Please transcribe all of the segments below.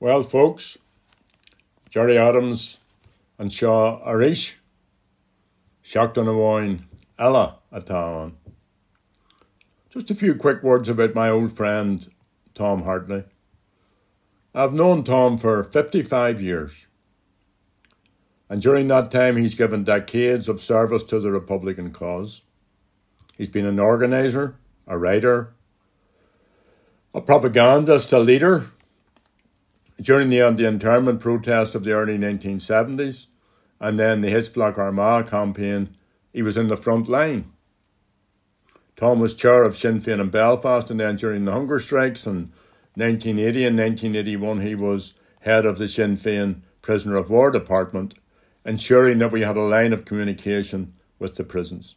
Well, folks, Gerry Adams and Shaw Arish, Amháin, Ella Atawan. Just a few quick words about my old friend Tom Hartley. I've known Tom for 55 years, and during that time, he's given decades of service to the Republican cause. He's been an organiser, a writer, a propagandist, a leader, during the um, anti-internment protests of the early 1970s and then the H-Block Armagh campaign, he was in the front line. Tom was chair of Sinn Féin in Belfast and then during the hunger strikes in 1980 and 1981 he was head of the Sinn Féin prisoner of war department, ensuring that we had a line of communication with the prisons.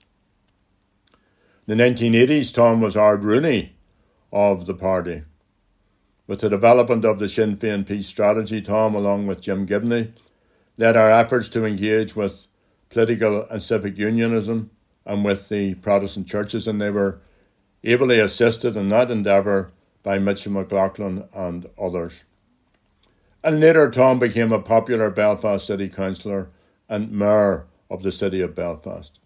In the 1980s, Tom was Ard Rúnaí of the party with the development of the Sinn Féin peace strategy, Tom, along with Jim Gibney, led our efforts to engage with political and civic unionism and with the Protestant churches, and they were ably assisted in that endeavour by Mitchell McLaughlin and others. And later, Tom became a popular Belfast City Councillor and Mayor of the city of Belfast.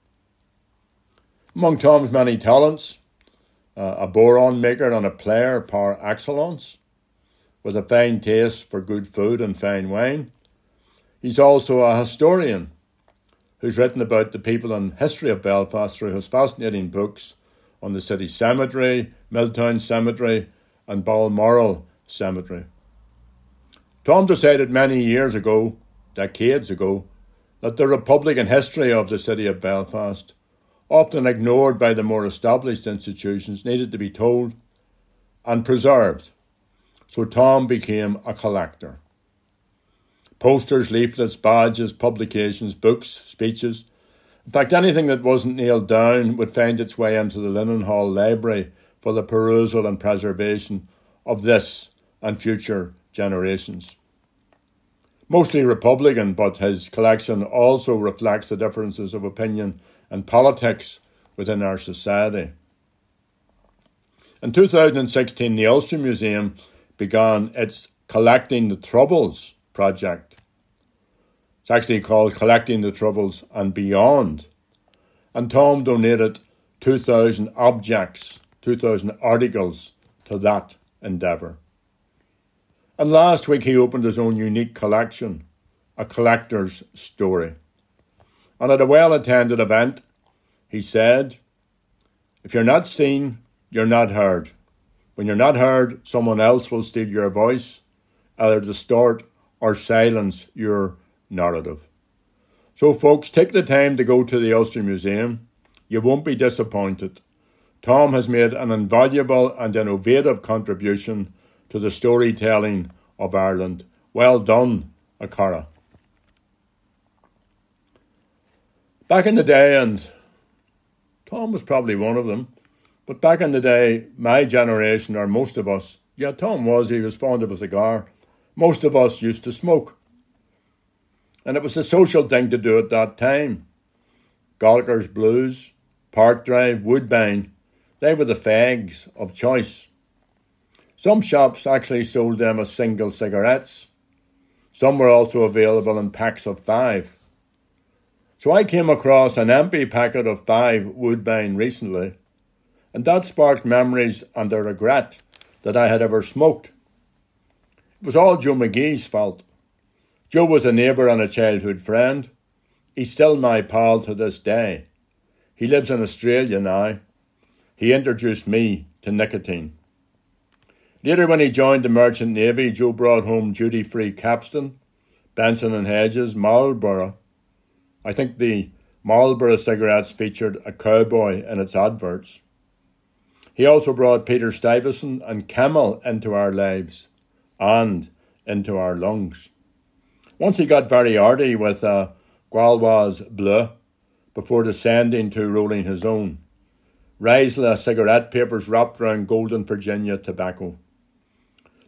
Among Tom's many talents, uh, a bodhrán maker and a player par excellence, with a fine taste for good food and fine wine. He's also a historian who's written about the people and history of Belfast through his fascinating books on the city cemetery, Milltown Cemetery, and Balmoral Cemetery. Tom decided many years ago, decades ago, that the Republican history of the city of Belfast, often ignored by the more established institutions, needed to be told and preserved so Tom became a collector. Posters, leaflets, badges, publications, books, speeches. In fact, anything that wasn't nailed down would find its way into the Linen Hall Library for the perusal and preservation of this and future generations. Mostly Republican, but his collection also reflects the differences of opinion and politics within our society. In 2016, the Ulster Museum began its Collecting the Troubles project. It's actually called Collecting the Troubles and Beyond. And Tom donated 2,000 objects, 2,000 articles to that endeavour. And last week he opened his own unique collection, A Collector's Story. And at a well attended event, he said, If you're not seen, you're not heard. When you're not heard, someone else will steal your voice, either distort or silence your narrative. So, folks, take the time to go to the Ulster Museum. You won't be disappointed. Tom has made an invaluable and innovative contribution to the storytelling of Ireland. Well done, a chara. Back in the day, and Tom was probably one of them, but back in the day, my generation, or most of us, yeah, Tom was, he was fond of a cigar. Most of us used to smoke. And it was a social thing to do at that time. Gallagher's Blues, Park Drive, Woodbine, they were the fags of choice. Some shops actually sold them as single cigarettes. Some were also available in packs of five. So I came across an empty packet of five Woodbine recently and that sparked memories and a regret that I had ever smoked. It was all Joe McGee's fault. Joe was a neighbour and a childhood friend. He's still my pal to this day. He lives in Australia now. He introduced me to nicotine. Later, when he joined the Merchant Navy, Joe brought home duty free Capstan, Benson and Hedges, Marlboro. I think the Marlboro cigarettes featured a cowboy in its adverts. He also brought Peter Stuyvesant and Camel into our lives and into our lungs. Once he got very arty with uh, a Gauloise Bleu before descending to rolling his own. Rizla uh, cigarette papers wrapped round golden Virginia tobacco.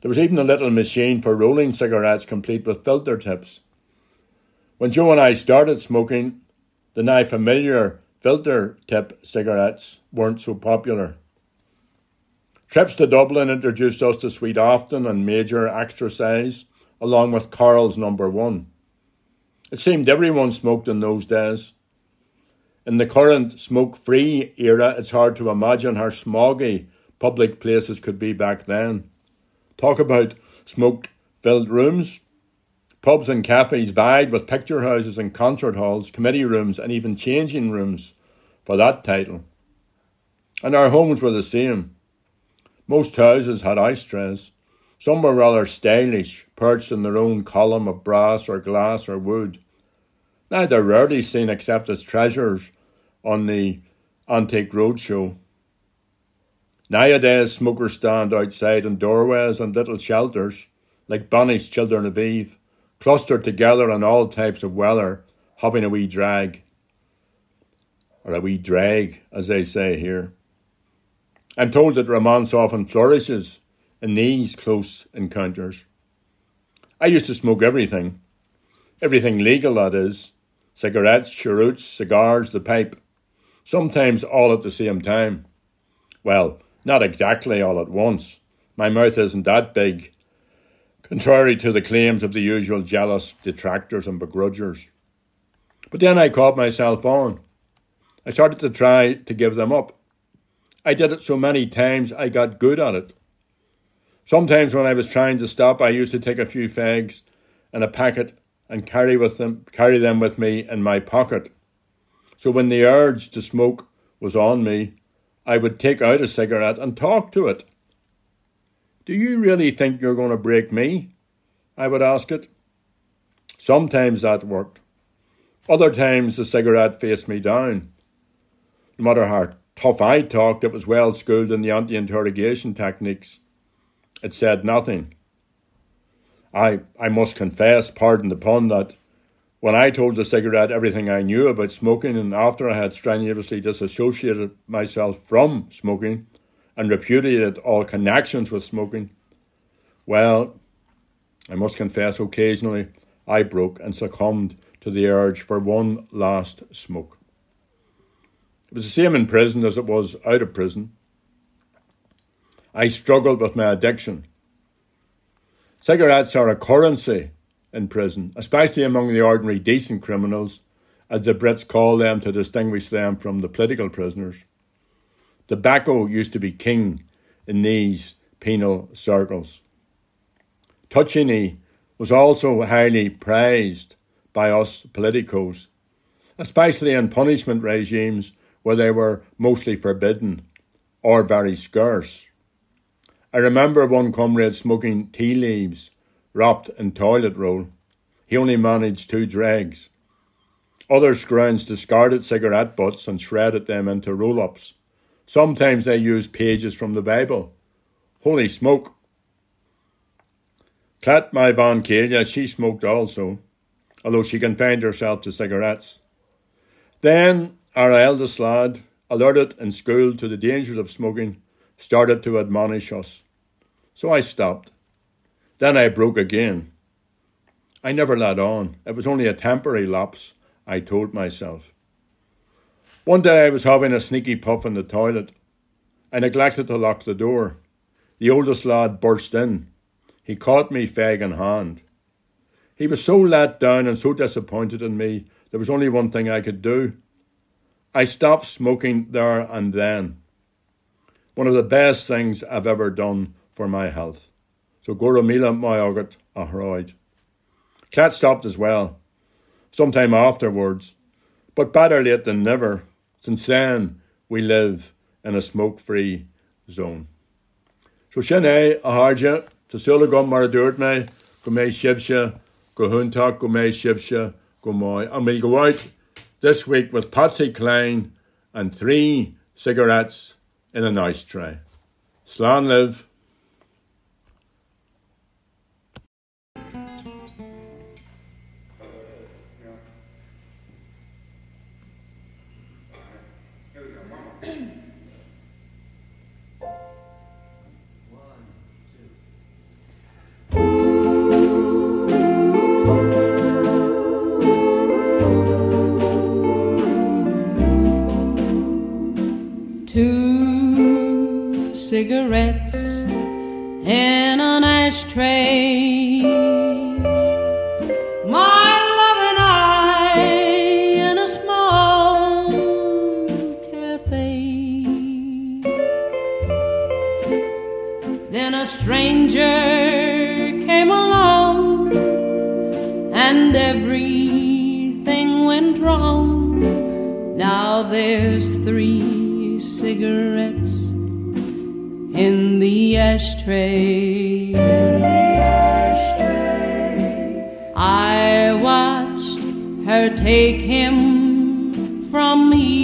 There was even a little machine for rolling cigarettes complete with filter tips. When Joe and I started smoking, the now familiar filter tip cigarettes weren't so popular. Trips to Dublin introduced us to Sweet Afton and Major extra size, along with Carroll's number one. It seemed everyone smoked in those days. In the current smoke free era, it's hard to imagine how smoggy public places could be back then. Talk about smoke filled rooms. Pubs and cafes vied with picture houses and concert halls, committee rooms, and even changing rooms for that title. And our homes were the same. Most houses had ashtrays. Some were rather stylish, perched in their own column of brass or glass or wood. Now they're rarely seen except as treasures on the Antique Roadshow. Nowadays, smokers stand outside in doorways and little shelters, like banished children of Eve, clustered together in all types of weather, having a wee drag. Or a wee drag, as they say here. I'm told that romance often flourishes in these close encounters. I used to smoke everything. Everything legal, that is. Cigarettes, cheroots, cigars, the pipe. Sometimes all at the same time. Well, not exactly all at once. My mouth isn't that big, contrary to the claims of the usual jealous detractors and begrudgers. But then I caught myself on. I started to try to give them up. I did it so many times I got good at it. Sometimes when I was trying to stop, I used to take a few fags and a packet and carry with them carry them with me in my pocket. So when the urge to smoke was on me, I would take out a cigarette and talk to it. Do you really think you're going to break me? I would ask it. Sometimes that worked. Other times the cigarette faced me down. No matter how tough I talked, it was well schooled in the anti interrogation techniques. It said nothing. I, I must confess, pardon the pun, that when I told the cigarette everything I knew about smoking, and after I had strenuously disassociated myself from smoking and repudiated all connections with smoking, well, I must confess, occasionally I broke and succumbed to the urge for one last smoke. It was the same in prison as it was out of prison. I struggled with my addiction. Cigarettes are a currency in prison, especially among the ordinary decent criminals, as the Brits call them to distinguish them from the political prisoners. Tobacco used to be king in these penal circles. Touchini was also highly prized by us politicos, especially in punishment regimes where they were mostly forbidden or very scarce. I remember one comrade smoking tea leaves wrapped in toilet roll. He only managed two dregs. Others scrounds discarded cigarette butts and shredded them into roll ups. Sometimes they used pages from the Bible. Holy smoke! Clat, my bhean chéile, she smoked also, although she confined herself to cigarettes. Then our eldest lad, alerted in school to the dangers of smoking, started to admonish us. So I stopped. Then I broke again. I never let on. It was only a temporary lapse, I told myself. One day I was having a sneaky puff in the toilet. I neglected to lock the door. The oldest lad burst in. He caught me fag in hand. He was so let down and so disappointed in me, there was only one thing I could do. I stopped smoking there and then. One of the best things I've ever done for my health. So go mila myogat ahroid. Cat stopped as well, sometime afterwards, but better late than never. Since then, we live in a smoke free zone. So sin é a háide tá sula gom mar a dúirt mé go méid sibse go thuntach this week with Patsy Cline and three cigarettes in an ashtray. Slán libh. Then a stranger came along, and everything went wrong. Now there's three cigarettes in the ashtray. I watched her take him from me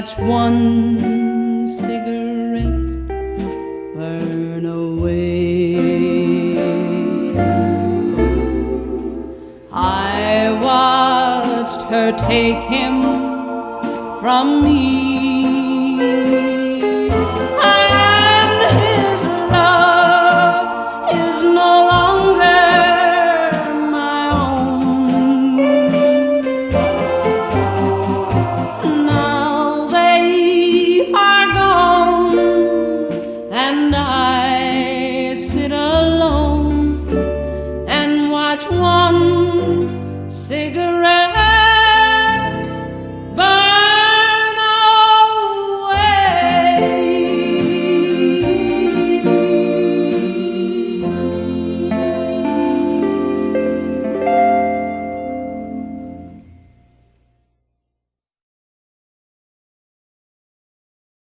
watch one cigarette burn away. I watched her take him from me. Say goodbye.